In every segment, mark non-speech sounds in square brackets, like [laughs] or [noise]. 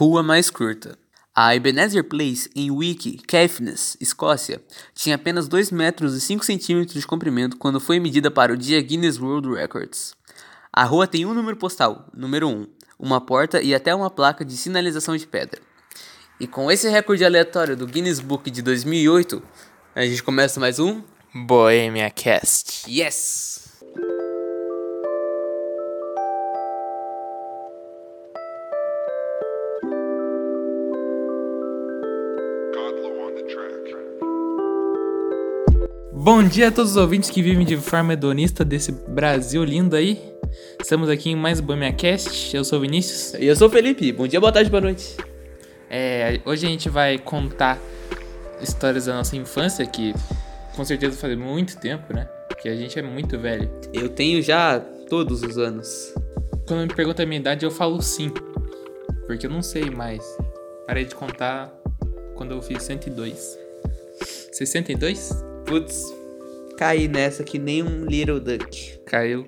Rua mais curta. A Ebenezer Place, em Wick, Caithness, Escócia, tinha apenas 2 metros e 5 centímetros de comprimento quando foi medida para o dia Guinness World Records. A rua tem um número postal, número 1, uma porta e até uma placa de sinalização de pedra. E com esse recorde aleatório do Guinness Book de 2008, a gente começa mais um Bohemia Cast. Yes! Bom dia a todos os ouvintes que vivem de forma hedonista desse Brasil lindo aí. Estamos aqui em mais um Bohemia Cast. Eu sou o Vinícius. E eu sou o Felipe, bom dia, boa tarde, boa noite. É, hoje a gente vai contar histórias da nossa infância que com certeza faz muito tempo, né? Porque a gente é muito velho. Eu tenho já todos os anos. Quando me perguntam a minha idade, eu falo sim. Porque eu não sei mais. Parei de contar quando eu fiz 102. 62? Putz, caí nessa que nem um Little Duck. Caiu.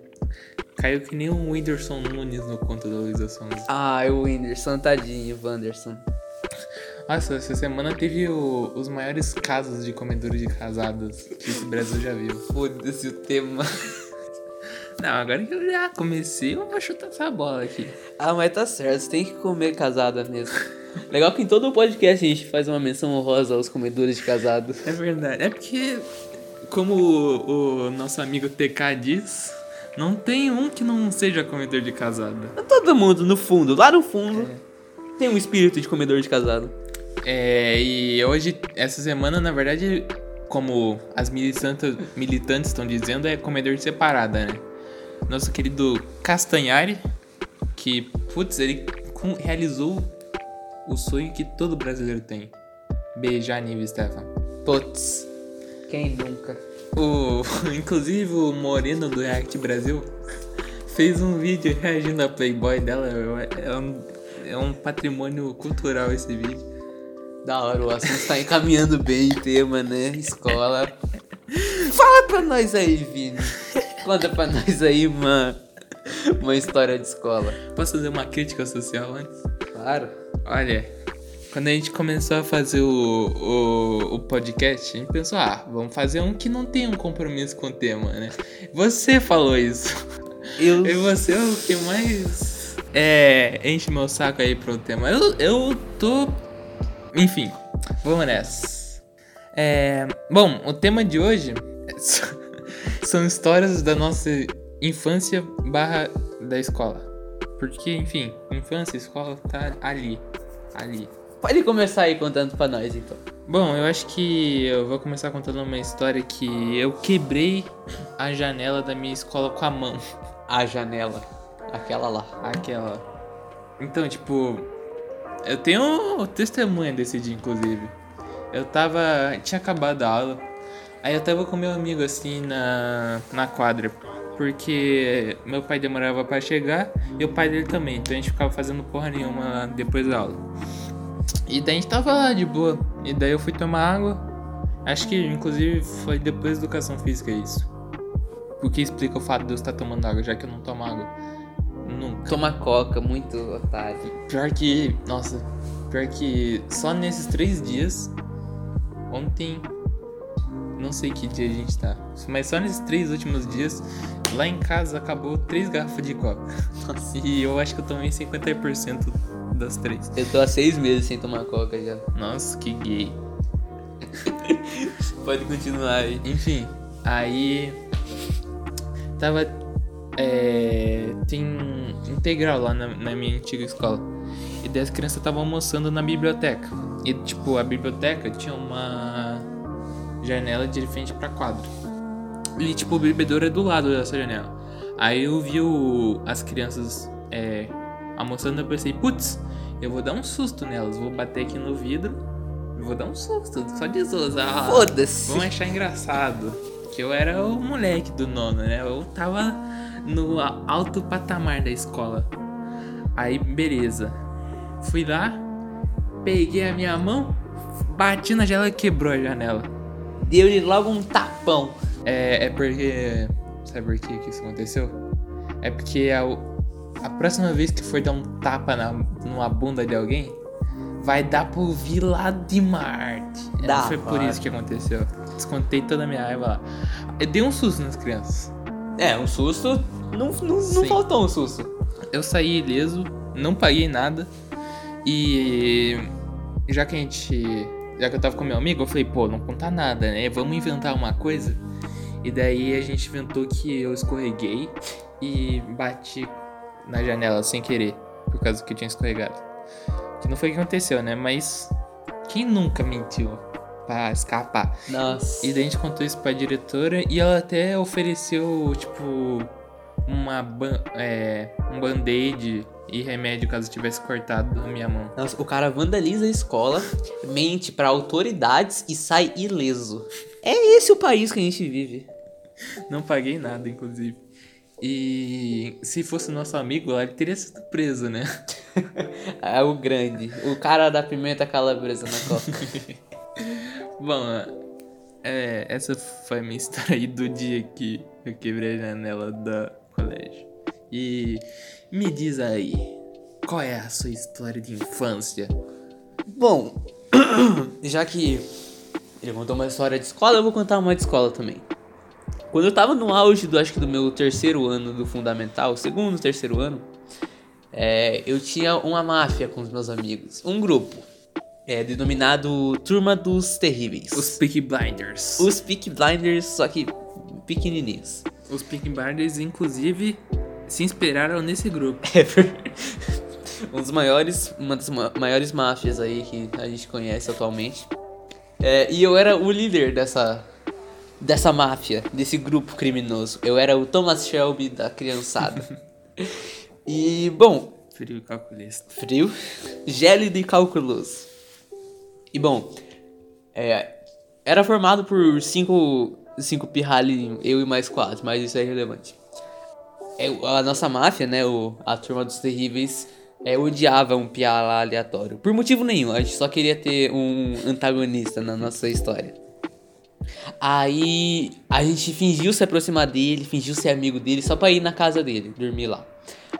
Caiu que nem um Whindersson Nunes no conto da Luísa Sonza. Ah, o Whindersson, tadinho, Wanderson. Nossa, essa semana teve o- os maiores casos de comedores de casadas que esse Brasil já viu. Foda-se o tema. [laughs] Não, agora que eu já comecei, eu vou chutar essa bola aqui. Ah, mas tá certo, você tem que comer casada mesmo. Legal que em todo o podcast a gente faz uma menção honrosa aos comedores de casado. É verdade. É porque, como o, o nosso amigo TK diz, não tem um que não seja comedor de casada. Todo mundo, no fundo, lá no fundo, tem um espírito de comedor de casado. É, e hoje, essa semana, na verdade, como as militantes militantes estão dizendo, é comedor de separada, né? Nosso querido Castanhari, que, putz, ele realizou o sonho que todo brasileiro tem. Beijar a Nive Stefan. Putz, quem nunca? O, [laughs] inclusive o Moreno do React Brasil fez um vídeo reagindo à Playboy dela. É um, é um patrimônio cultural esse vídeo. Da hora, o assunto tá encaminhando bem o tema, né? Escola. [laughs] Fala pra nós aí, Vini. Conta pra nós aí uma, uma história de escola. Posso fazer uma crítica social antes? Claro. Olha, quando a gente começou a fazer o, o, o podcast, a gente pensou, ah, vamos fazer um que não tem um compromisso com o tema, né? Você falou isso. Eu, E você é o que mais é, enche meu saco aí pro tema. Eu, eu tô. Enfim, vamos nessa. É, bom, o tema de hoje [laughs] são histórias da nossa infância barra da escola. Porque, enfim, infância e escola tá ali. Ali. Pode começar aí contando pra nós, então. Bom, eu acho que eu vou começar contando uma história que eu quebrei a janela da minha escola com a mão. A janela. Aquela lá. Aquela. Então, tipo, eu tenho testemunha desse dia, inclusive. Eu tava. Tinha acabado a aula. Aí eu tava com meu amigo assim na, na quadra. Porque meu pai demorava pra chegar e o pai dele também. Então a gente ficava fazendo porra nenhuma depois da aula. E daí a gente tava lá de boa. E daí eu fui tomar água. Acho que inclusive foi depois da educação física isso. Porque explica o fato de eu estar tomando água, já que eu não tomo água. Nunca. Toma coca, muito otário. Pior que. Nossa. Pior que só nesses três dias. Ontem. Não sei que dia a gente tá. Mas só nesses três últimos dias. Lá em casa acabou três garrafas de coca. Nossa. E eu acho que eu tomei 50% das três. Eu tô há seis meses sem tomar coca já. Nossa, que gay. [laughs] Pode continuar aí. Enfim, aí. Tava. É, tem integral lá na, na minha antiga escola. E daí as crianças estavam almoçando na biblioteca. E, tipo, a biblioteca tinha uma janela de frente pra quadra. E, tipo, o bebedouro é do lado dessa janela. Aí eu vi o- as crianças é, almoçando e eu pensei, putz, eu vou dar um susto nelas. Vou bater aqui no vidro. Vou dar um susto, só de. Ah, Foda-se. Vão achar engraçado. Que eu era o moleque do nono, né? Eu tava no a- alto patamar da escola. Aí, beleza. Fui lá, peguei a minha mão, bati na janela e quebrou a janela. Deu-lhe logo um tapão. É, é porque. Sabe por que que isso aconteceu? É porque a, a próxima vez que for dar um tapa na, numa bunda de alguém, vai dar pra ouvir lá de Marte. É, Da foi por isso que aconteceu. Descontei toda a minha raiva lá. Eu dei um susto nas crianças. É, um susto. Não, não, não faltou um susto. Eu saí ileso, não paguei nada. E já que a gente. Já que eu tava com meu amigo, eu falei, pô, não contar nada, né? Vamos inventar uma coisa. E daí a gente inventou que eu escorreguei e bati na janela sem querer, por causa que eu tinha escorregado. Que não foi o que aconteceu, né? Mas quem nunca mentiu pra escapar? Nossa. E daí a gente contou isso pra diretora e ela até ofereceu, tipo, uma ban é, um band-aid e remédio caso tivesse cortado a minha mão. Nossa, o cara vandaliza a escola, mente pra autoridades e sai ileso. É esse o país que a gente vive. Não paguei nada, inclusive. E se fosse nosso amigo lá, ele teria sido preso, né? [laughs] É o grande. O cara da pimenta calabresa na coca. [laughs] Bom, é, essa foi a minha história aí do dia que eu quebrei a janela do colégio. E me diz aí, qual é a sua história de infância? Bom, [clears throat] já que ele contou uma história de escola, eu vou contar uma de escola também. Quando eu tava no auge do, acho que do meu terceiro ano do fundamental, segundo, terceiro ano, é, eu tinha uma máfia com os meus amigos. Um grupo, é, denominado Turma dos Terríveis. Os Peaky Blinders. Os Peaky Blinders, só que pequenininhos. Os Peaky Blinders, inclusive, se inspiraram nesse grupo. [laughs] É um dos maiores, uma das ma- maiores máfias aí que a gente conhece atualmente. É, e eu era o líder dessa dessa máfia, desse grupo criminoso. Eu era o Thomas Shelby da criançada. [laughs] e bom, Frio calculista. frio, gélido e calculoso. E bom, é, era formado por cinco, cinco pirralhinhos, eu e mais quatro, mas isso é irrelevante. É, a nossa máfia, né, o, a turma dos terríveis, é, odiava um piá aleatório. Por motivo nenhum, a gente só queria ter um antagonista na nossa história. Aí a gente fingiu se aproximar dele, fingiu ser amigo dele, só pra ir na casa dele, dormir lá.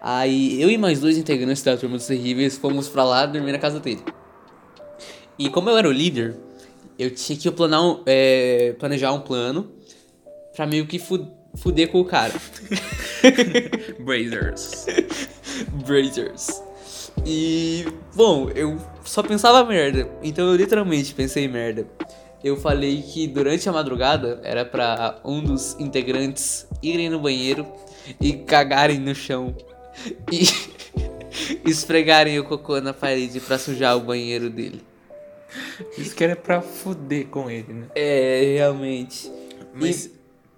Aí eu e mais dois integrantes da turma dos terríveis fomos pra lá dormir na casa dele. E como eu era o líder, eu tinha que planar um- é, planejar um plano pra meio que fu- fuder com o cara. [laughs] Brazers. [laughs] Brazers. E, bom, eu só pensava merda. Então eu literalmente pensei merda. Eu falei que durante a madrugada era pra um dos integrantes irem no banheiro e cagarem no chão. E [laughs] esfregarem o cocô na parede pra sujar o banheiro dele. Isso que era pra fuder com ele, né? É, realmente. Mas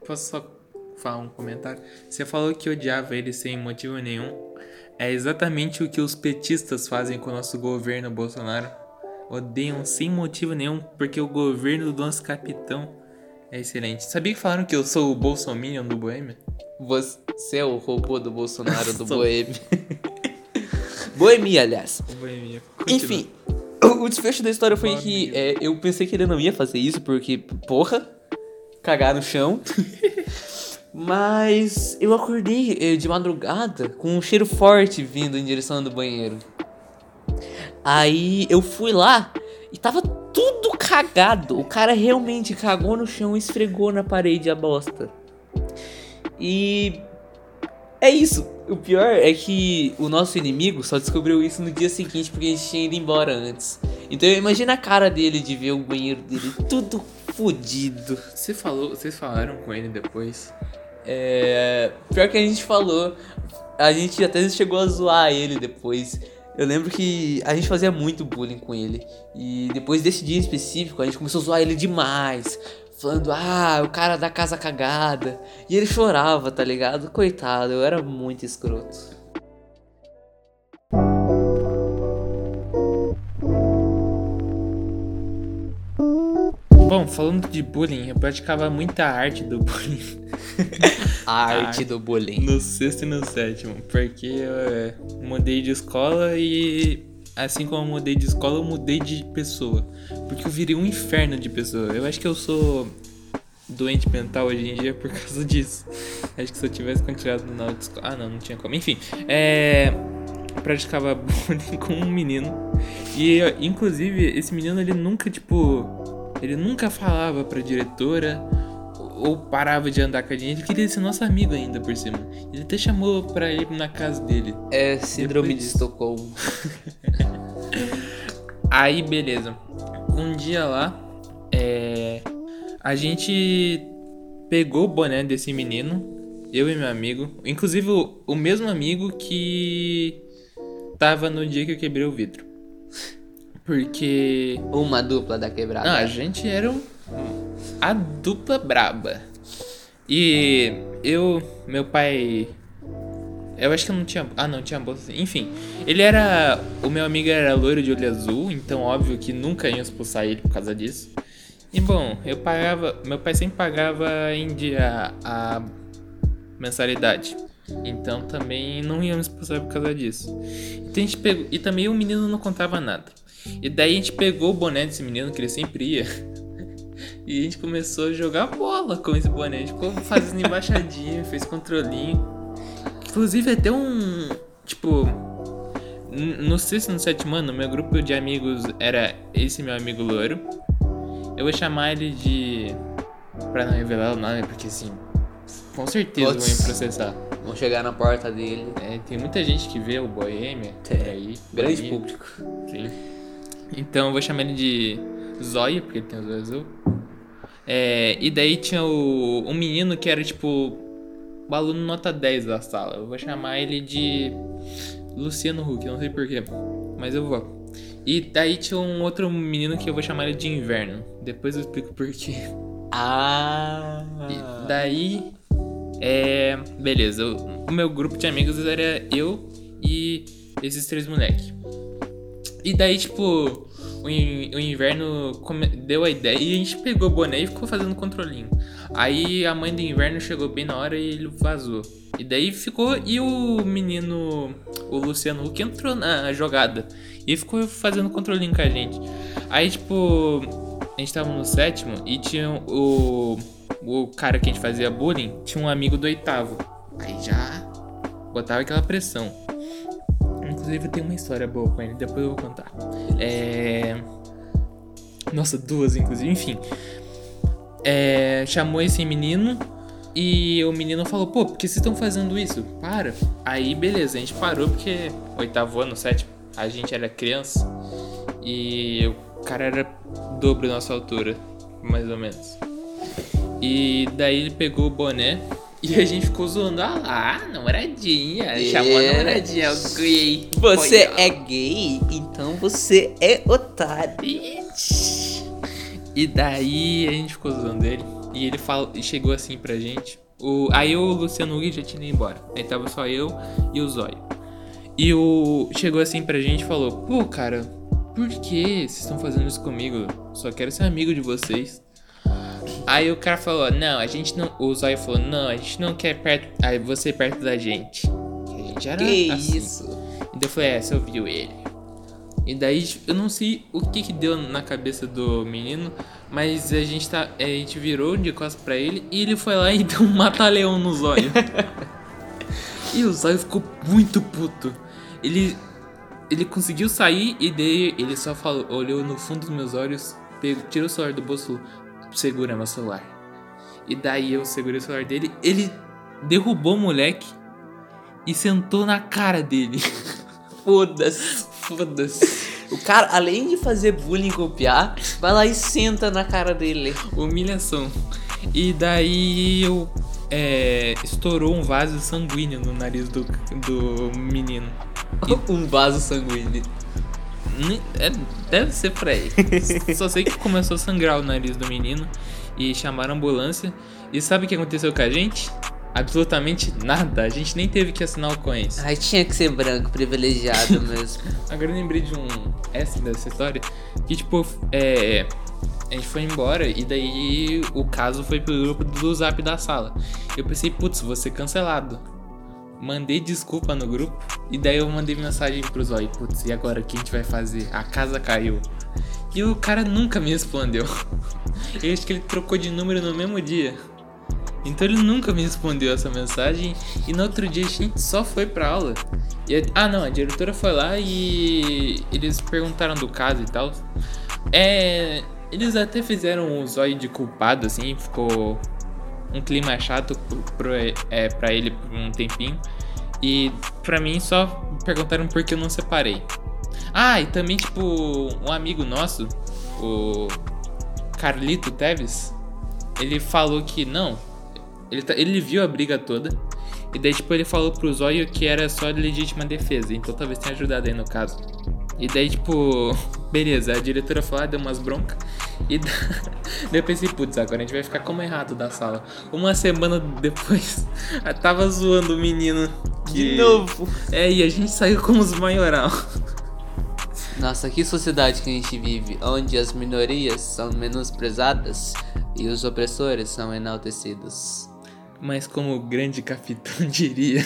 posso só falar um comentário? Você falou que odiava ele sem motivo nenhum. É exatamente o que os petistas fazem com o nosso governo Bolsonaro. Odeiam sem motivo nenhum, porque o governo do nosso capitão é excelente. Sabia que falaram que eu sou o Bolsominion do Boêmia? Você é o robô do Bolsonaro do. [laughs] [laughs] Boêmia. Boemia, aliás. O Boêmia. Enfim, o o desfecho da história foi que é, eu pensei que ele não ia fazer isso, porque, porra, cagar no chão. [laughs] Mas eu acordei eh, de madrugada com um cheiro forte vindo em direção do banheiro. Aí eu fui lá e tava tudo cagado. O cara realmente cagou no chão e esfregou na parede a bosta. E é isso. O pior é que o nosso inimigo só descobriu isso no dia seguinte porque a gente tinha ido embora antes. Então imagina a cara dele de ver o banheiro dele tudo fodido. Você falou, vocês falaram com ele depois? É. Pior que a gente falou, a gente até chegou a zoar ele depois. Eu lembro que a gente fazia muito bullying com ele. E depois desse dia em específico, a gente começou a zoar ele demais. Falando, ah, o cara da casa cagada. E ele chorava, tá ligado? Coitado, eu era muito escroto. Bom, falando de bullying, eu praticava muita arte do bullying. [laughs] A arte do bullying. No sexto e no sétimo, porque eu é, mudei de escola e assim como eu mudei de escola, eu mudei de pessoa. Porque eu virei um inferno de pessoa. Eu acho que eu sou doente mental hoje em dia por [laughs] causa disso. Acho que se eu tivesse continuado na outra escola. Ah, não, não tinha como. Enfim, é. eu Praticava [laughs] bullying com um menino E, inclusive, esse menino, ele nunca, tipo... Ele nunca falava pra diretora ou parava de andar com a gente. Ele queria ser nosso amigo ainda, por cima. Ele até chamou pra ir na casa dele. É síndrome Depois- de Estocolmo. [laughs] Aí, beleza. Um dia lá, é... A gente pegou o boné desse menino, eu e meu amigo. Inclusive, o, o mesmo amigo que tava no dia que eu quebrei o vidro. Porque... Uma dupla da quebrada. Não, a gente era um- a dupla braba. E eu, meu pai. Eu acho que eu não tinha. Ah, não, tinha bolsa. Enfim, ele era. O meu amigo era loiro de olho azul, então óbvio que nunca iam expulsar ele por causa disso. E bom, eu pagava. Meu pai sempre pagava em dia a mensalidade. Então também não me expulsar por causa disso. Então a gente pegou. E também o menino não contava nada. E daí a gente pegou o boné desse menino, que ele sempre ia. [laughs] E a gente começou a jogar bola com esse boné. A gente ficou fazendo embaixadinha, [laughs] fez controlinho. Inclusive até um. Tipo. No sexto e no sétimo ano, meu grupo de amigos era esse meu amigo loiro. Eu vou chamar ele de. Pra não revelar o nome, porque assim. Com certeza vão me processar. Vão chegar na porta dele. É, tem muita gente que vê o Boêmia por aí. Grande Boêmia. público. Sim. Então eu vou chamar ele de Zóia, porque ele tem os olhos azul. É, e daí tinha o, um menino que era tipo o aluno nota 10 da sala. Eu vou chamar ele de Luciano Huck, não sei porquê, mas eu vou. E daí tinha um outro menino que eu vou chamar ele de Inverno. Depois eu explico porquê. Ah. E daí, é. Beleza, o, meu grupo de amigos era eu e esses três moleques. E daí, tipo, o, in- o inverno deu a ideia e a gente pegou o boné e ficou fazendo controlinho. Aí a mãe do inverno chegou bem na hora e ele vazou. E daí ficou. E o menino, o Luciano Huck, entrou na jogada. E ficou fazendo controlinho com a gente. Aí, tipo, a gente tava no sétimo e tinha o. O cara que a gente fazia bullying tinha um amigo do oitavo. Aí já botava aquela pressão. Inclusive tem uma história boa com ele, depois eu vou contar. É. Nossa, duas, inclusive. Enfim. É, chamou esse menino e o menino falou: pô, por que vocês estão fazendo isso? Para. Aí, beleza, a gente parou porque oitavo ano, sétimo, a gente era criança e o cara era dobro da nossa altura, mais ou menos. E daí ele pegou o boné e a gente ficou zoando. Ah lá, namoradinha. Chamou a É. namoradinha, o gay. Você Olha. é gay, então você é otário. E daí a gente ficou zoando ele. E ele falou, e chegou assim pra gente. O, aí o Luciano Huck já tinha ido embora. Aí tava só eu e o Zóio. E o. Chegou assim pra gente e falou: Pô, cara, por que vocês estão fazendo isso comigo? Só quero ser amigo de vocês. Aí o cara falou: Não, a gente não. O Zóio falou: Não, a gente não quer perto, aí você perto da gente. Que a gente era Que assim. isso? E daí eu falei, é, você ouviu ele. E daí eu não sei o que que deu na cabeça do menino, mas a gente tá. A gente virou de costas pra ele e ele foi lá e [laughs] deu um mata-leão no zóio. e o zóio ficou muito puto. Ele. Ele conseguiu sair e daí ele só falou, olhou no fundo dos meus olhos, pegou, tirou o celular do bolso e falou, segura meu celular. E daí eu segurei o celular dele, ele derrubou o moleque e sentou na cara dele. [laughs] Foda-se. Foda-se. O cara, além de fazer bullying e copiar, vai lá e senta na cara dele. Humilhação. E daí eu. É, estourou um vaso sanguíneo no nariz do, do menino. [laughs] Um vaso sanguíneo. É, deve ser por aí. [laughs] Só sei que começou a sangrar o nariz do menino e chamaram a ambulância. E sabe o que aconteceu com a gente? Absolutamente nada. A gente nem teve que assinar o coens. Ai, tinha que ser branco, privilegiado [laughs] mesmo. Agora eu lembrei de um essa dessa história que tipo é a gente foi embora e daí o caso foi pro grupo do Zap da sala. Eu pensei, putz, vou ser cancelado. Mandei desculpa no grupo e daí eu mandei mensagem pro Zói, putz, e agora o que a gente vai fazer? A casa caiu. E o cara nunca me respondeu. [laughs] Eu acho que ele trocou de número no mesmo dia. Então ele nunca me respondeu essa mensagem e no outro dia a gente só foi pra aula. E a- ah, não, a diretora foi lá e eles perguntaram do caso e tal. É. Eles até fizeram o zóio de culpado, assim, ficou um clima chato pro, é, pra ele por um tempinho. E pra mim só perguntaram por que eu não separei. Ah, e também, tipo, um amigo nosso, o Carlito Teves, ele falou que não. Ele, tá- ele viu a briga toda. E daí, tipo, ele falou pro Zóio que era só legítima defesa. Então talvez tenha ajudado aí no caso. E daí, tipo, beleza, a diretora falou, deu umas broncas. E [laughs] da- eu pensei, putz, agora a gente vai ficar como errado da sala. Uma semana depois, eu [laughs] tava zoando o menino. Que... De novo. É, e a gente saiu como os maioral. Nossa, que sociedade que a gente vive, onde as minorias são menosprezadas e os opressores são enaltecidos. Mas como o grande capitão [laughs] diria,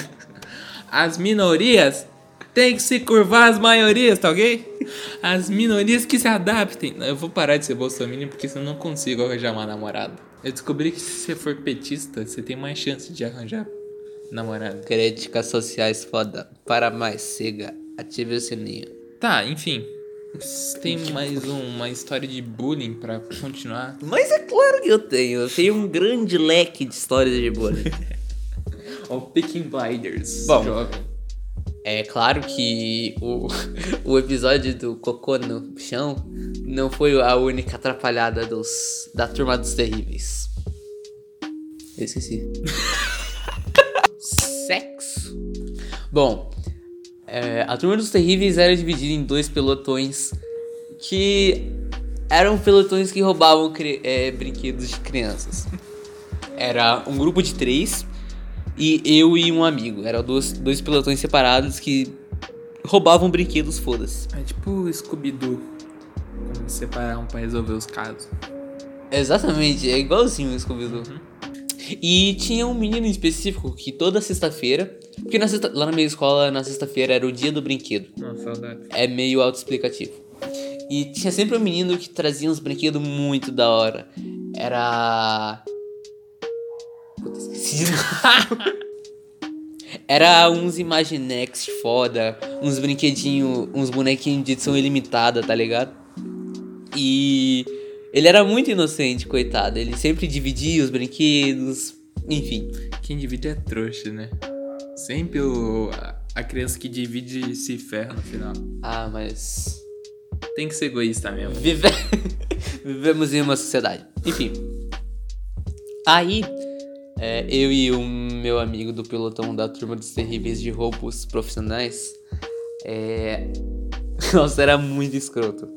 as minorias têm que se curvar às maiorias, tá ok? As minorias que se adaptem. Eu vou parar de ser bolsominion porque senão eu não consigo arranjar uma namorada. Eu descobri que se você for petista, você tem mais chance de arranjar namorada. Críticas sociais foda. Para mais, siga, ative o sininho. Tá, enfim. Tem mais um- uma história de bullying pra continuar. Mas é claro que eu tenho, eu tenho um grande leque de histórias de bullying. [laughs] O Picking Blinders. Bom. jovem. É claro que o, [laughs] o episódio do cocô no chão não foi a única atrapalhada dos, da turma dos terríveis. Eu esqueci. [laughs] Sexo. Bom, é, a turma dos terríveis era dividida em dois pelotões que eram pelotões que roubavam é, brinquedos de crianças. Era um grupo de três e eu e um amigo. Eram dois, dois pelotões separados que roubavam brinquedos, foda-se. É tipo o Scooby-Doo. Quando separar um pra resolver os casos. Exatamente, é igualzinho o Scooby-Doo. E tinha um menino em específico que toda sexta-feira. Porque na sexta- lá na minha escola, na sexta-feira, era o dia do brinquedo. Nossa, saudade. É meio autoexplicativo. E tinha sempre um menino que trazia uns brinquedos muito da hora. Era. Puta, esqueci de. [laughs] Era uns Imaginext foda, uns brinquedinhos, uns bonequinhos de edição ilimitada, tá ligado? E ele era muito inocente, coitado. Ele sempre dividia os brinquedos, enfim. Quem divide é trouxa, né? Sempre o, a, a criança que divide se ferra no final. Ah, mas. Tem que ser egoísta mesmo. Vive... [laughs] Vivemos em uma sociedade. Enfim. Aí, é, eu e o meu amigo do pelotão da turma dos terríveis de roubos profissionais. É... [laughs] Nossa, era muito escroto.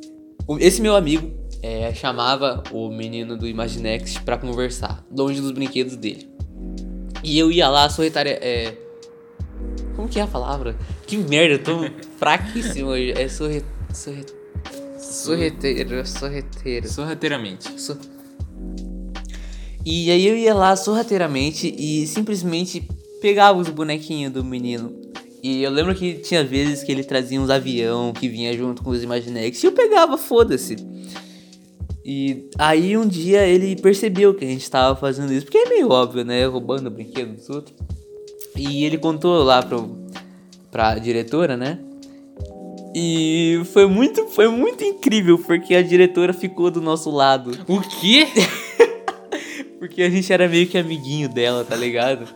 Esse meu amigo é, chamava o menino do Imaginext pra conversar, longe dos brinquedos dele. E eu ia lá, sorretaria. É... Como que é a palavra? Que merda, eu tô [laughs] fraquíssimo hoje. É sorre... sorre... Sorreteiro, sorreteiro. Sorrateiramente. Sor- E aí eu ia lá sorrateiramente e simplesmente pegava os bonequinhos do menino. E eu lembro que tinha vezes que ele trazia uns avião que vinha junto com os Imaginex e eu pegava, foda-se. E aí um dia ele percebeu que a gente tava fazendo isso, porque é meio óbvio, né? Roubando o brinquedo dos outros. E ele contou lá pro, pra diretora, né? E foi muito, foi muito incrível, porque a diretora ficou do nosso lado. O quê? [laughs] Porque a gente era meio que amiguinho dela, tá ligado?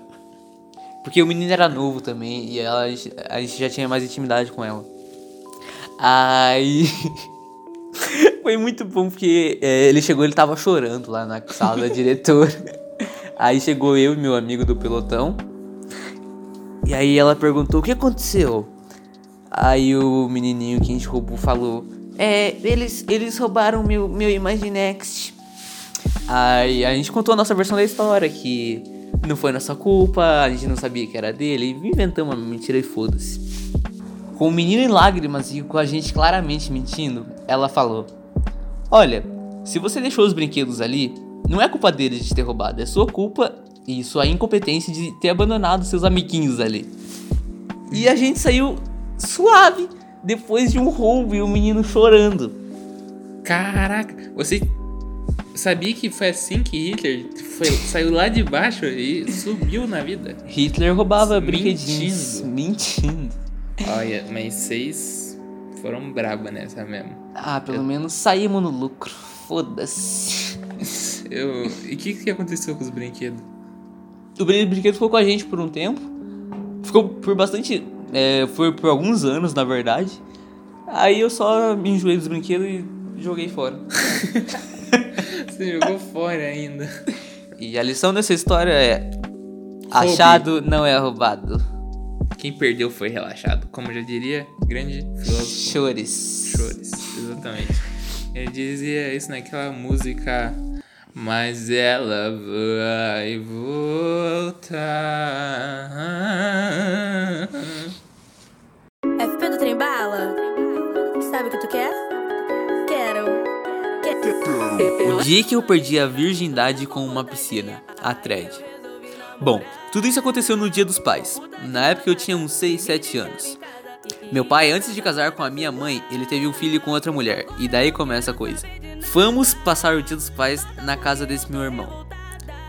Porque o menino era novo também e ela, a gente- já tinha mais intimidade com ela. Aí. [laughs] Foi muito bom porque é, ele chegou, ele tava chorando lá na sala da diretora. Aí chegou eu e meu amigo do pelotão. E aí ela perguntou: o que aconteceu? Aí o menininho que a gente roubou falou: É, eles, eles roubaram meu, meu Imaginext. Aí a gente contou a nossa versão da história, que não foi nossa culpa, a gente não sabia que era dele, e inventamos uma mentira e foda-se. Com o menino em lágrimas e com a gente claramente mentindo, ela falou: Olha, se você deixou os brinquedos ali, não é culpa deles de ter roubado, é sua culpa e sua incompetência de ter abandonado seus amiguinhos ali. E a gente saiu suave depois de um roubo e o menino chorando. Caraca, você sabia que foi assim que Hitler foi, saiu lá de baixo e subiu na vida? Hitler roubava brinquedinhos. Mentindo. Olha, mas seis foram braba nessa mesmo. Ah, pelo menos saímos no lucro. Foda-se. Eu... E o que, que aconteceu com os brinquedos? O brin- brinquedo ficou com a gente por um tempo. Ficou por bastante. É, foi por alguns anos, na verdade. Aí eu só me enjoei dos brinquedos e joguei fora. [laughs] Você jogou fora ainda. E a lição dessa história é: achado não é roubado. Quem perdeu foi relaxado. Como já diria, grande filósofo Chores. Chores. Exatamente. Ele dizia isso naquela música. Mas ela vai voltar. FP do trem bala? Sabe o que tu quer? O dia que eu perdi a virgindade com uma piscina, a thread. Bom, tudo isso aconteceu no Dia dos Pais. Na época eu tinha uns 6, 7 anos. Meu pai, antes de casar com a minha mãe, ele teve um filho com outra mulher, e daí começa a coisa. Fomos passar o Dia dos Pais na casa desse meu irmão.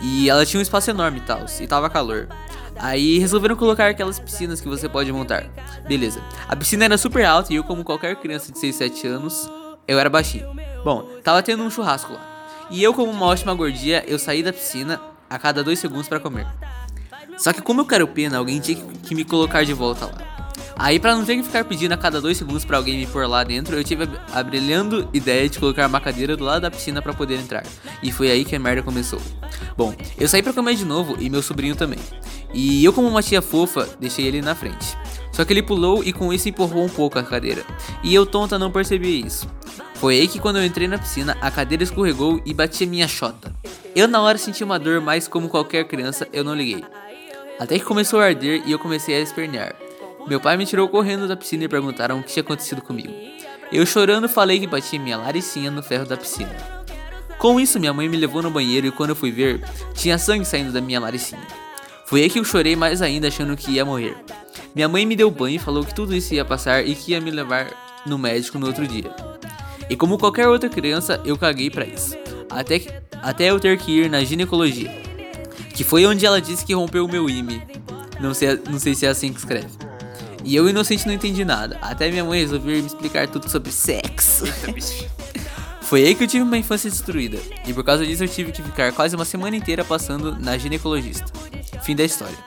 E ela tinha um espaço enorme e tal, e tava calor. Aí resolveram colocar aquelas piscinas que você pode montar. Beleza. A piscina era super alta e eu, como qualquer criança de 6, 7 anos, eu era baixinho. Bom, tava tendo um churrasco lá. E eu, como uma ótima gordinha, eu saí da piscina a cada dois segundos pra comer. Só que como eu quero pena, alguém tinha que me colocar de volta lá. Aí pra não ter que ficar pedindo a cada dois segundos pra alguém me pôr lá dentro, eu tive a, brilhando ideia de colocar uma cadeira do lado da piscina pra poder entrar. E foi aí que a merda começou. Bom, eu saí pra comer de novo e meu sobrinho também. E eu como uma tia fofa, deixei ele na frente. Só que ele pulou e com isso empurrou um pouco a cadeira. E eu tonta não percebi isso. Foi aí que quando eu entrei na piscina, a cadeira escorregou e bati a minha chota. Eu na hora senti uma dor, mas como qualquer criança, eu não liguei. Até que começou a arder e eu comecei a espernear. Meu pai me tirou correndo da piscina e perguntaram o que tinha acontecido comigo. Eu chorando falei que bati minha laricinha no ferro da piscina. Com isso, minha mãe me levou no banheiro e quando eu fui ver, tinha sangue saindo da minha laricinha. Foi aí que eu chorei mais ainda achando que ia morrer. Minha mãe me deu banho e falou que tudo isso ia passar e que ia me levar no médico no outro dia. E como qualquer outra criança, eu caguei pra isso. Até, que- até eu ter que ir na ginecologia. Que foi onde ela disse que rompeu o meu IME. Não sei, não sei se é assim que escreve. E eu, inocente, não entendi nada. Até minha mãe resolveu me explicar tudo sobre sexo. [laughs] Foi aí que eu tive uma infância destruída. E por causa disso eu tive que ficar quase uma semana inteira passando na ginecologista. Fim da história.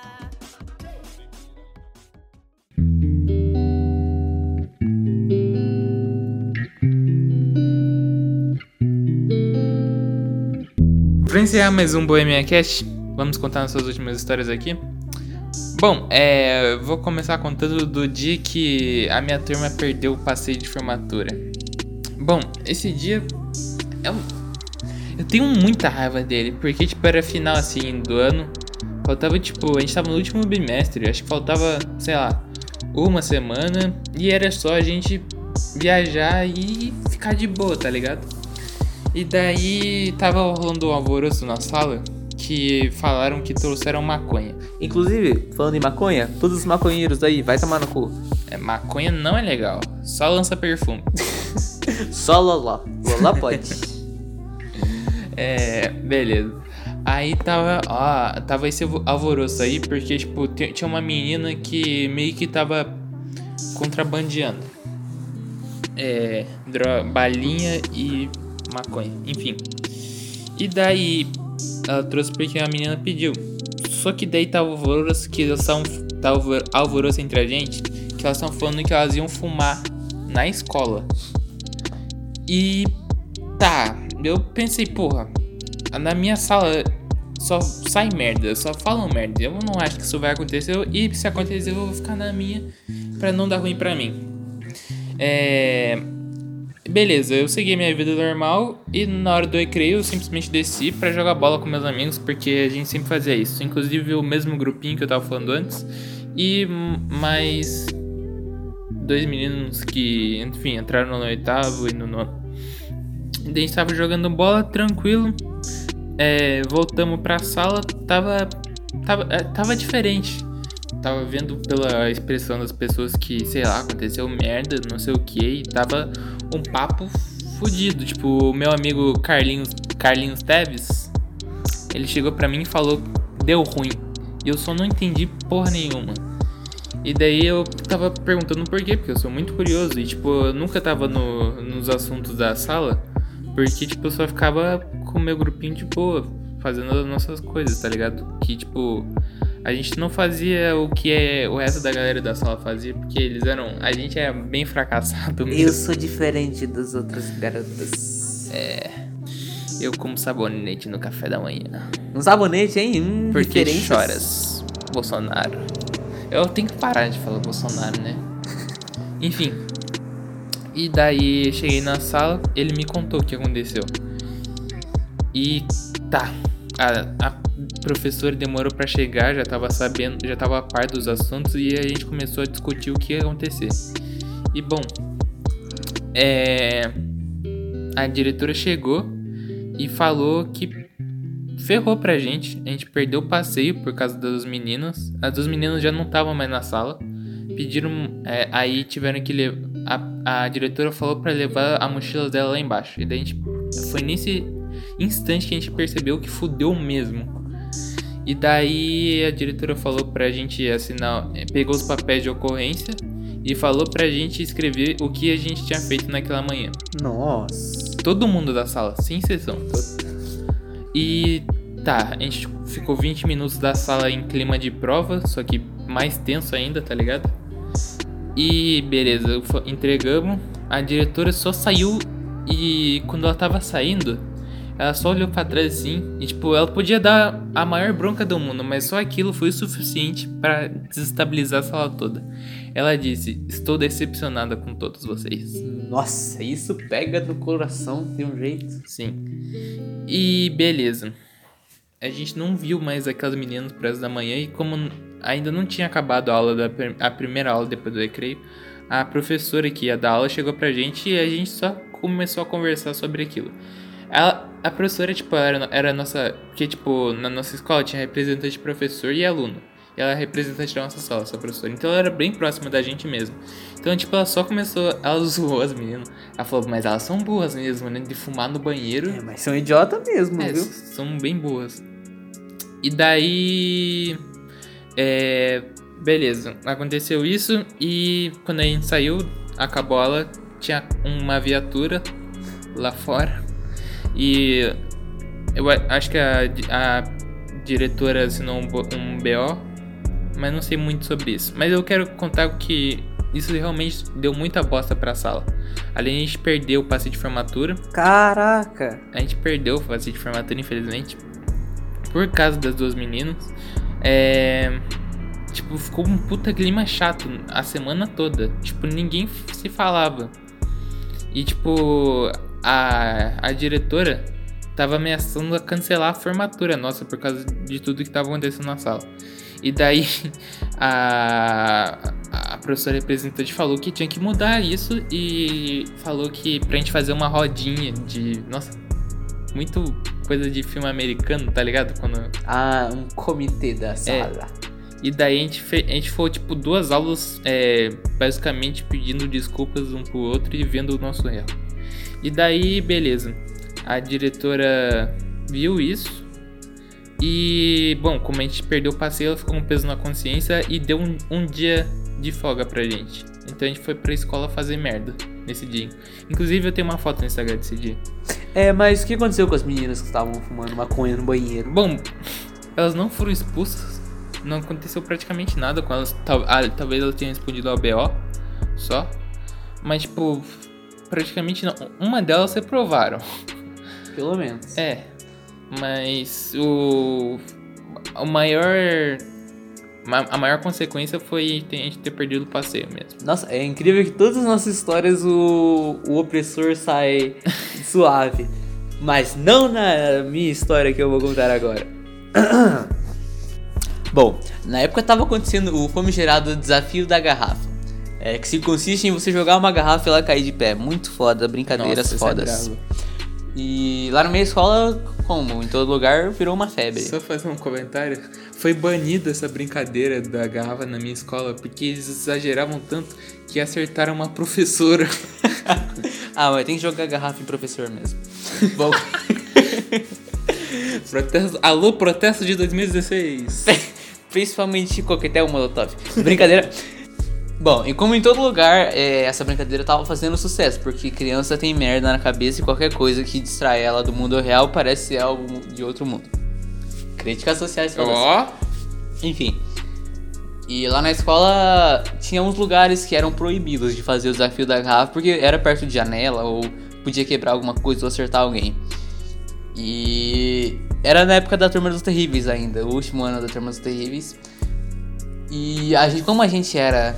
Pra encerrar mais um Bohemia Cast, vamos contar nossas últimas histórias aqui. Bom, é, vou começar contando do dia que a minha turma perdeu o passeio de formatura. Bom, esse dia eu tenho muita raiva dele, porque tipo era final assim do ano. Faltava tipo, a gente tava no último bimestre, acho que faltava, sei lá, uma semana e era só a gente viajar e ficar de boa, tá ligado? E daí tava rolando um alvoroço na sala que falaram que trouxeram maconha. Inclusive, falando em maconha, todos os maconheiros aí, vai tomar no cu. É, maconha não é legal, só lança perfume. [laughs] Só loló. Loló pode. [laughs] É, beleza. Aí tava, ó, tava esse alvo- alvoroço aí, porque, tipo, ti- tinha uma menina que meio que tava contrabandeando. É, dro- balinha e maconha, enfim. E daí, ela trouxe porque a menina pediu. Só que daí tava alvoroço que elas estavam. Tava alvo- alvoroço entre a gente, que elas estavam falando que elas iam fumar na escola. E Tá, eu pensei, porra, na minha sala só sai merda, só falam merda. Eu não acho que isso vai acontecer e se acontecer eu vou ficar na minha pra não dar ruim pra mim. É. Beleza, eu segui minha vida normal e na hora do recreio eu simplesmente desci pra jogar bola com meus amigos, porque a gente sempre fazia isso. Inclusive o mesmo grupinho que eu tava falando antes e mais dois meninos que, enfim, entraram no oitavo e no nono. A gente tava jogando bola tranquilo. É, voltamos pra sala, tava. Tava, é, tava diferente. Tava vendo pela expressão das pessoas que, sei lá, aconteceu merda, não sei o que, e tava um papo fudido. Tipo, o meu amigo Carlinhos, Carlinhos Teves, ele chegou pra mim e falou: deu ruim. E eu só não entendi porra nenhuma. E daí eu tava perguntando por quê, porque eu sou muito curioso. E, tipo, eu nunca tava no, nos assuntos da sala, porque, tipo, eu só ficava com o meu grupinho de boa, fazendo as nossas coisas, tá ligado? Que, tipo, a gente não fazia o que é, o resto da galera da sala fazia, porque eles eram. A gente é bem fracassado [laughs] mesmo. Eu sou diferente das outras garotas. Eu como sabonete no café da manhã. Um sabonete, hein? Hum, Por que diferenças. choras, Bolsonaro? Eu tenho que parar de falar Bolsonaro, né? [laughs] Enfim. E daí cheguei na sala, ele me contou o que aconteceu. E tá. A, a professora demorou pra chegar, já tava sabendo, já tava a par dos assuntos e a gente começou a discutir o que ia acontecer. E bom, é. A diretora chegou e falou que ferrou pra gente. A gente perdeu o passeio por causa das meninas. As duas meninas já não estavam mais na sala. Pediram. é, aí tiveram que levar. A, a diretora falou pra levar a mochila dela lá embaixo. E daí a gente. Foi nesse instante que a gente percebeu que fudeu mesmo. E daí a diretora falou pra gente assinar. é, Pegou os papéis de ocorrência e falou pra gente escrever o que a gente tinha feito naquela manhã. Nossa. Todo mundo da sala, sem exceção. E tá, a gente ficou 20 minutos da sala em clima de prova, só que mais tenso ainda, tá ligado? E beleza, entregamos. A diretora só saiu e quando ela tava saindo, ela só olhou pra trás assim e tipo, ela podia dar a maior bronca do mundo, mas só aquilo foi o suficiente pra desestabilizar a sala toda. Ela disse: "Estou decepcionada com todos vocês". Nossa, isso pega no coração de um jeito. Sim. E beleza. A gente não viu mais aquelas meninas pro resto da manhã e como ainda não tinha acabado a aula da a primeira aula depois do recreio, a professora que ia dar aula chegou pra gente e a gente só começou a conversar sobre aquilo. Ela, a professora, tipo, era, era a nossa. Porque, tipo, na nossa escola tinha representante professor e aluno. E ela é representante da nossa sala, essa professora. Então ela era bem próxima da gente mesmo. Então, tipo, ela só começou. Ela [laughs] zoou as meninas. Ela falou, mas elas são boas mesmo, né? De fumar no banheiro. É, mas são idiota mesmo, É, viu? são bem boas. E daí. É. Beleza, aconteceu isso e quando a gente saiu, acabou a aula, tinha uma viatura lá fora. E eu acho que a, a diretora assinou um, bo- um BO, mas não sei muito sobre isso. Mas eu quero contar que isso realmente deu muita bosta pra sala. Além de a gente perder o passe de formatura, Caraca. a gente perdeu o passe de formatura, infelizmente. Por causa das duas meninas. É. Tipo, ficou um puta clima chato a semana toda. Tipo, ninguém se falava. E, tipo, a, a diretora tava ameaçando a cancelar a formatura nossa por causa de tudo que tava acontecendo na sala. E daí [laughs] a, a professora representante falou que tinha que mudar isso e falou que pra gente fazer uma rodinha de. Nossa, muito coisa de filme americano, tá ligado? Quando Ah, um comitê da sala. e daí a gente, fe... a gente foi, tipo, duas aulas, é, basicamente pedindo desculpas um pro outro e vendo o nosso erro. E daí, beleza. A diretora viu isso. E, bom, como a gente perdeu o passeio, ela ficou com peso na consciência e deu um, um dia de folga pra gente. Então a gente foi pra escola fazer merda nesse dia. Inclusive, eu tenho uma foto no Instagram desse dia. É, mas o que aconteceu com as meninas que estavam fumando maconha no banheiro? Bom, elas não foram expulsas. Não aconteceu praticamente nada com elas. Ah, talvez elas tenham respondido ao BO só. Mas, tipo, praticamente não. Uma delas reprovaram. Pelo menos. É. Mas o. O maior. ma- A maior consequência foi a gente ter perdido o passeio mesmo. Nossa, é incrível que todas as nossas histórias o, o opressor sai [laughs] suave. Mas não na minha história que eu vou contar agora. [clears throat] Bom, na época tava acontecendo o famigerado desafio da garrafa. É, que se consiste em você jogar uma garrafa e ela cair de pé. Muito foda, brincadeiras Nossa, é fodas. brabo. e lá na minha escola, como? Em todo lugar virou uma febre. Só fazer um comentário. Foi banida essa brincadeira da garrafa na minha escola porque eles exageravam tanto que acertaram uma professora. [laughs] ah, mas tem que jogar garrafa em professor mesmo. [laughs] Bom. Protesto, alô, protesto de 2016. [laughs] Principalmente coquetel molotov. Brincadeira. Bom, e como em todo lugar, é, essa brincadeira tava fazendo sucesso, porque criança tem merda na cabeça e qualquer coisa que distrai ela do mundo real parece ser algo de outro mundo. Críticas sociais. Ó, Enfim. E lá na escola tinha uns lugares que eram proibidos de fazer o desafio da garrafa porque era perto de janela ou podia quebrar alguma coisa ou acertar alguém. E era na época da Turma dos Terríveis ainda, o último ano da Turma dos Terríveis. E a gente, como a gente era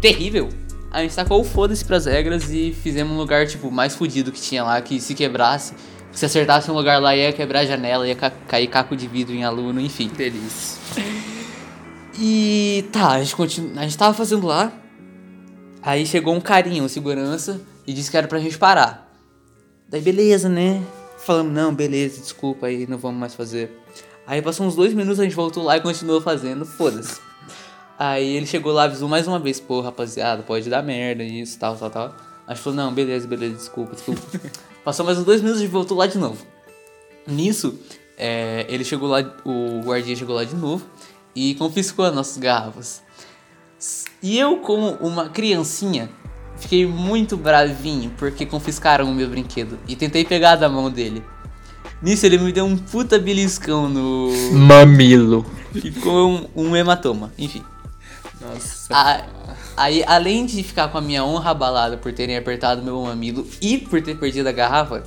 terrível, a gente tacou o foda-se pras regras e fizemos um lugar tipo mais fudido que tinha lá, que se quebrasse, se acertasse um lugar lá ia quebrar a janela, ia ca- cair caco de vidro em aluno, enfim. delícia. E tá, a gente, continu... a gente tava fazendo lá. Aí chegou um carinha, um segurança, e disse que era pra gente parar. Daí beleza, né? Falamos, não, beleza, desculpa aí, não vamos mais fazer. Aí passou uns dois minutos, a gente voltou lá e continuou fazendo, foda-se. Aí ele chegou lá, avisou mais uma vez, pô, rapaziada, pode dar merda, isso, tal, tal, tal. A gente falou, não, beleza, beleza, desculpa, desculpa. [laughs] Passou mais uns dois minutos e voltou lá de novo. Nisso, é, ele chegou lá, o guardinha chegou lá de novo e confiscou as nossas garrafas. E eu, como uma criancinha, fiquei muito bravinho porque confiscaram o meu brinquedo e tentei pegar da mão dele. Nisso ele me deu um puta beliscão no. Mamilo. Ficou um, um hematoma, enfim. Nossa. A- aí, além de ficar com a minha honra abalada por terem apertado meu mamilo e por ter perdido a garrafa,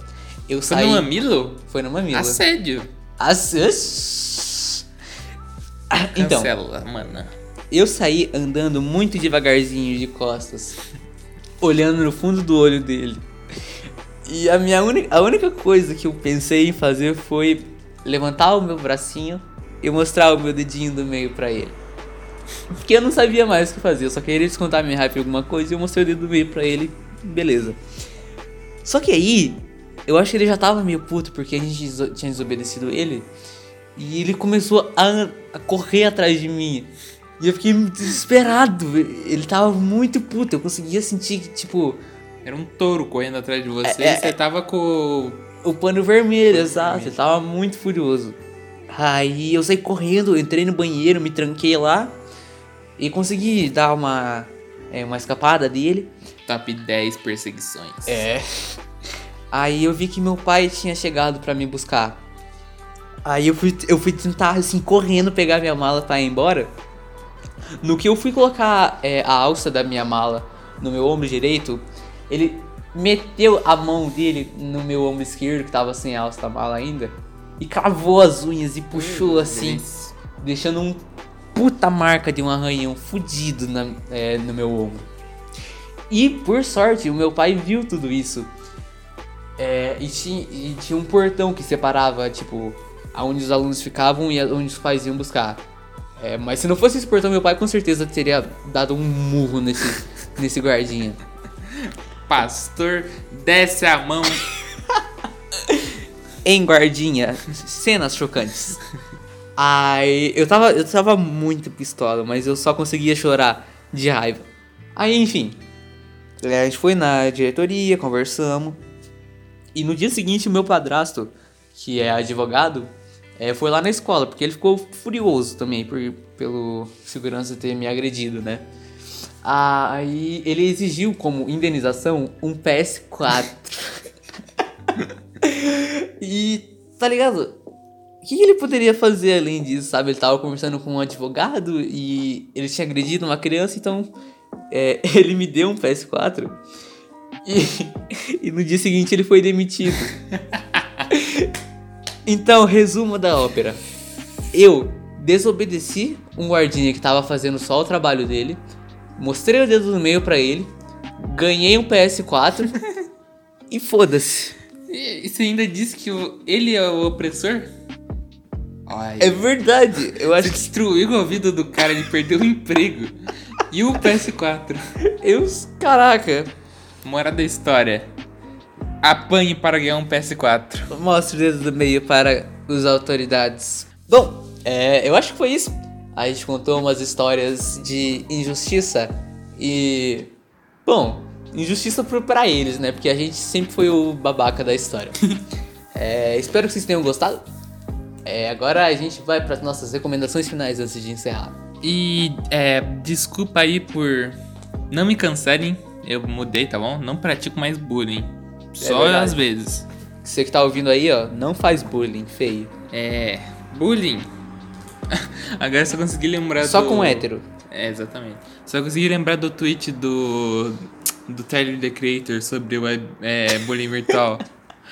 eu Foi saí. no mamilo? Foi no mamilo. Assédio. As- as- Então, Cancela, mano. eu saí andando muito devagarzinho de costas, olhando no fundo do olho dele. E a minha única, a única coisa que eu pensei em fazer foi levantar o meu bracinho e mostrar o meu dedinho do meio pra ele. Porque eu não sabia mais o que fazer, eu só queria descontar minha raiva em alguma coisa e eu mostrei o dedo do meio pra ele, beleza. Só que aí, eu acho que ele já tava meio puto porque a gente tinha desobedecido ele. E ele começou a, a correr atrás de mim. E eu fiquei desesperado. Ele tava muito puto. Eu conseguia sentir que, tipo, Era um touro correndo atrás de você É, e você tava com. o pano vermelho, exato. Ele tava muito furioso. Aí eu saí correndo, entrei no banheiro, me tranquei lá. E consegui dar uma, é, uma escapada dele. Top 10 perseguições. É. Aí eu vi que meu pai tinha chegado pra me buscar. Aí eu fui, eu fui tentar, assim, correndo pegar minha mala pra ir embora. No que eu fui colocar é, a alça da minha mala no meu ombro direito, ele meteu a mão dele no meu ombro esquerdo, que tava sem a alça da mala ainda, e cravou as unhas e puxou assim, delícia. deixando um puta marca de um arranhão fudido na- é, no meu ombro. E por sorte, o meu pai viu tudo isso. É, e, tinha, e tinha um portão que separava, tipo, aonde os alunos ficavam e onde os pais iam buscar. É, mas se não fosse esse portão, meu pai com certeza teria dado um murro nesse, [laughs] nesse guardinha. Pastor, desce a mão. Em guardinha, cenas chocantes. [laughs] Aí eu tava, eu tava muito pistola, mas eu só conseguia chorar de raiva. Aí, enfim, a gente foi na diretoria, conversamos. E no dia seguinte, o meu padrasto, que é advogado, é, foi lá na escola, porque ele ficou furioso também por, pelo segurança ter me agredido, né? Aí ele exigiu como indenização um PS4. [laughs] e tá ligado? O que ele poderia fazer além disso, sabe? Ele tava conversando com um advogado e ele tinha agredido uma criança, então é, [laughs] ele me deu um PS4 e, [laughs] e no dia seguinte ele foi demitido. [laughs] Então, resumo da ópera. Eu desobedeci um guardinha que tava fazendo só o trabalho dele, mostrei o dedo do meio pra ele, ganhei um PS4 e foda-se. E você ainda disse que ele é o opressor? Ai, É verdade, eu acho que destruiu a vida do cara, ele perdeu o emprego. E o PS4? eu, caraca, Moral da história. Apanhe para ganhar um PS4. Mostre o dedo do meio para as autoridades. Bom, é, eu acho que foi isso. A gente contou umas histórias de injustiça e. Bom, injustiça pra eles, né? Porque a gente sempre foi o babaca da história. [laughs] É, espero que vocês tenham gostado. É, agora a gente vai para as nossas recomendações finais antes de encerrar. E é, desculpa aí por Não me cancelem, eu mudei, tá bom? Não pratico mais bullying. Só verdade. às vezes. Você que tá ouvindo aí, ó, não faz bullying, feio. É. Bullying. [laughs] Agora só consegui lembrar Só do... com hétero. É, exatamente. Só consegui lembrar do tweet do. do Tyler the Creator sobre o web, é, bullying virtual.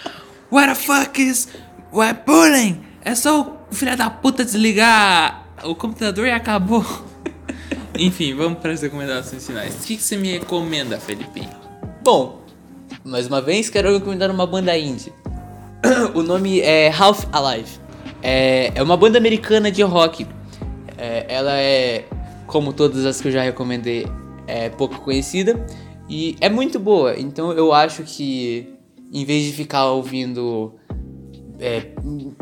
[laughs] What the fuck is web bullying? É só o filho da puta desligar o computador e acabou. [laughs] Enfim, vamos para as recomendações finais. O que, que você me recomenda, Felipinho? Bom, mais uma vez quero recomendar uma banda indie. [coughs] o nome é Half Alive. É, é uma banda americana de rock. É, ela é, como todas as que eu já recomendei, é pouco conhecida e é muito boa. Então eu acho que em vez de ficar ouvindo é,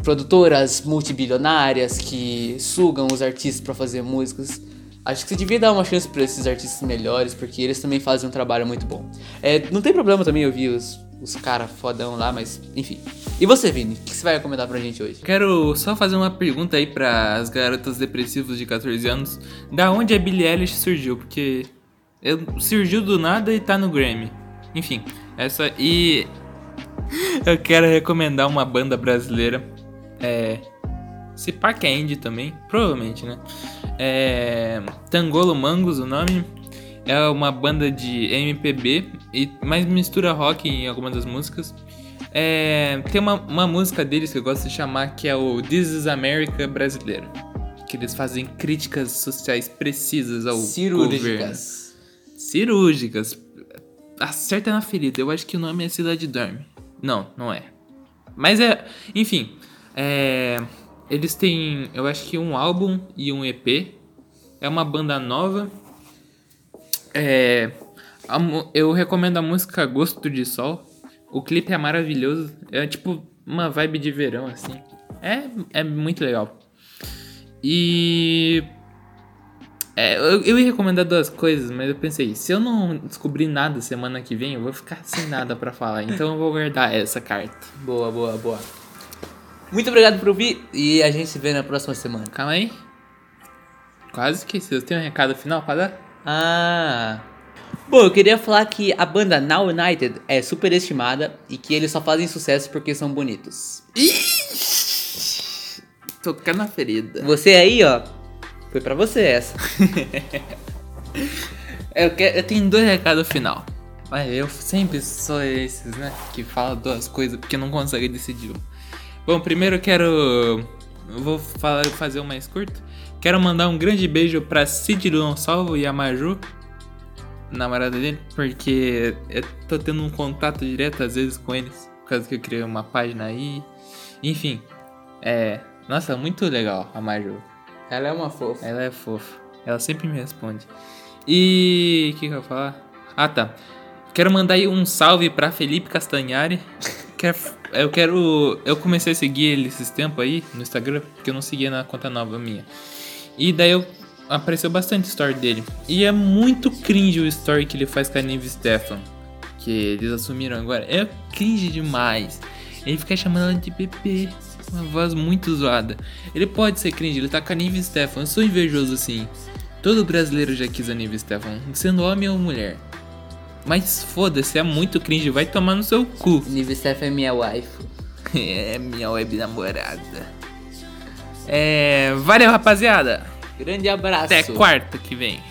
produtoras multibilionárias que sugam os artistas pra fazer músicas. Acho que você devia dar uma chance pra esses artistas melhores, porque eles também fazem um trabalho muito bom. É, não tem problema também ouvir os, os caras fodão lá, mas enfim. E você, Vini, o que você vai recomendar pra gente hoje? Quero só fazer uma pergunta aí para as garotas depressivas de 14 anos. Da onde a Billie Eilish surgiu? Porque surgiu do nada e tá no Grammy. Enfim, essa e [laughs] eu quero recomendar uma banda brasileira. É se pá que é indie também, provavelmente, né? É Tangolo Mangos o nome. É uma banda de MPB e mais mistura rock em algumas das músicas. É, tem uma, uma música deles que eu gosto de chamar que é o This is America brasileiro. Que eles fazem críticas sociais precisas ao governo. Cirúrgicas. Cirúrgicas. Acerta na ferida. Eu acho que o nome é Cidade Dorme. Não, não é. Mas é. Enfim. É, eles têm, eu acho que um álbum e um EP. É uma banda nova. É, a eu recomendo a música Gosto de Sol. O clipe é maravilhoso. É tipo uma vibe de verão, assim. É, é muito legal. E. É, eu, eu ia recomendar duas coisas, mas eu pensei, se eu não descobrir nada semana que vem, eu vou ficar sem nada pra falar. Então eu vou guardar essa carta. Boa, boa, boa. Muito obrigado por ouvir e a gente se vê na próxima semana. Calma aí. Quase esqueci. Você tem um recado final pra dar? Ah. Bom, eu queria falar que a banda Now United é superestimada e que eles só fazem sucesso porque são bonitos. Tocar na ferida. Você aí, ó, foi pra você essa. [laughs] Eu, quero, eu tenho dois recados final. Olha, eu sempre sou esses, né? Que fala duas coisas porque não consegue decidir. um. Bom, primeiro eu quero. Eu vou falar, fazer o mais curto. Quero mandar um grande beijo pra Cid Gonçalvo e a Maju, namorada dele, porque eu tô tendo um contato direto às vezes com eles, por causa que eu criei uma página aí. Enfim, é. Nossa, muito legal a Maju. Ela é uma fofa. Ela é fofa. Ela sempre me responde. E. O que, que eu ia falar? Ah, tá. Quero mandar aí um salve pra Felipe Castanhari. [laughs] Quero- eu quero. Eu comecei a seguir ele esses tempos aí no Instagram, porque eu não seguia na conta nova minha. E daí eu. Apareceu bastante story dele. E é muito cringe o story que ele faz com a Nive Stefan. Que eles assumiram agora. É cringe demais. Ele fica chamando ela de bebê. Uma voz muito zoada. Ele pode ser cringe, ele tá com a Nive Stefan. Eu sou invejoso assim. Todo brasileiro já quis a Nive Stefan, sendo homem ou mulher. Mas foda-se, é muito cringe, vai tomar no seu cu. Nive Steph é minha wife. [laughs] É minha web namorada. É. Valeu, rapaziada. Grande abraço. Até quarta que vem.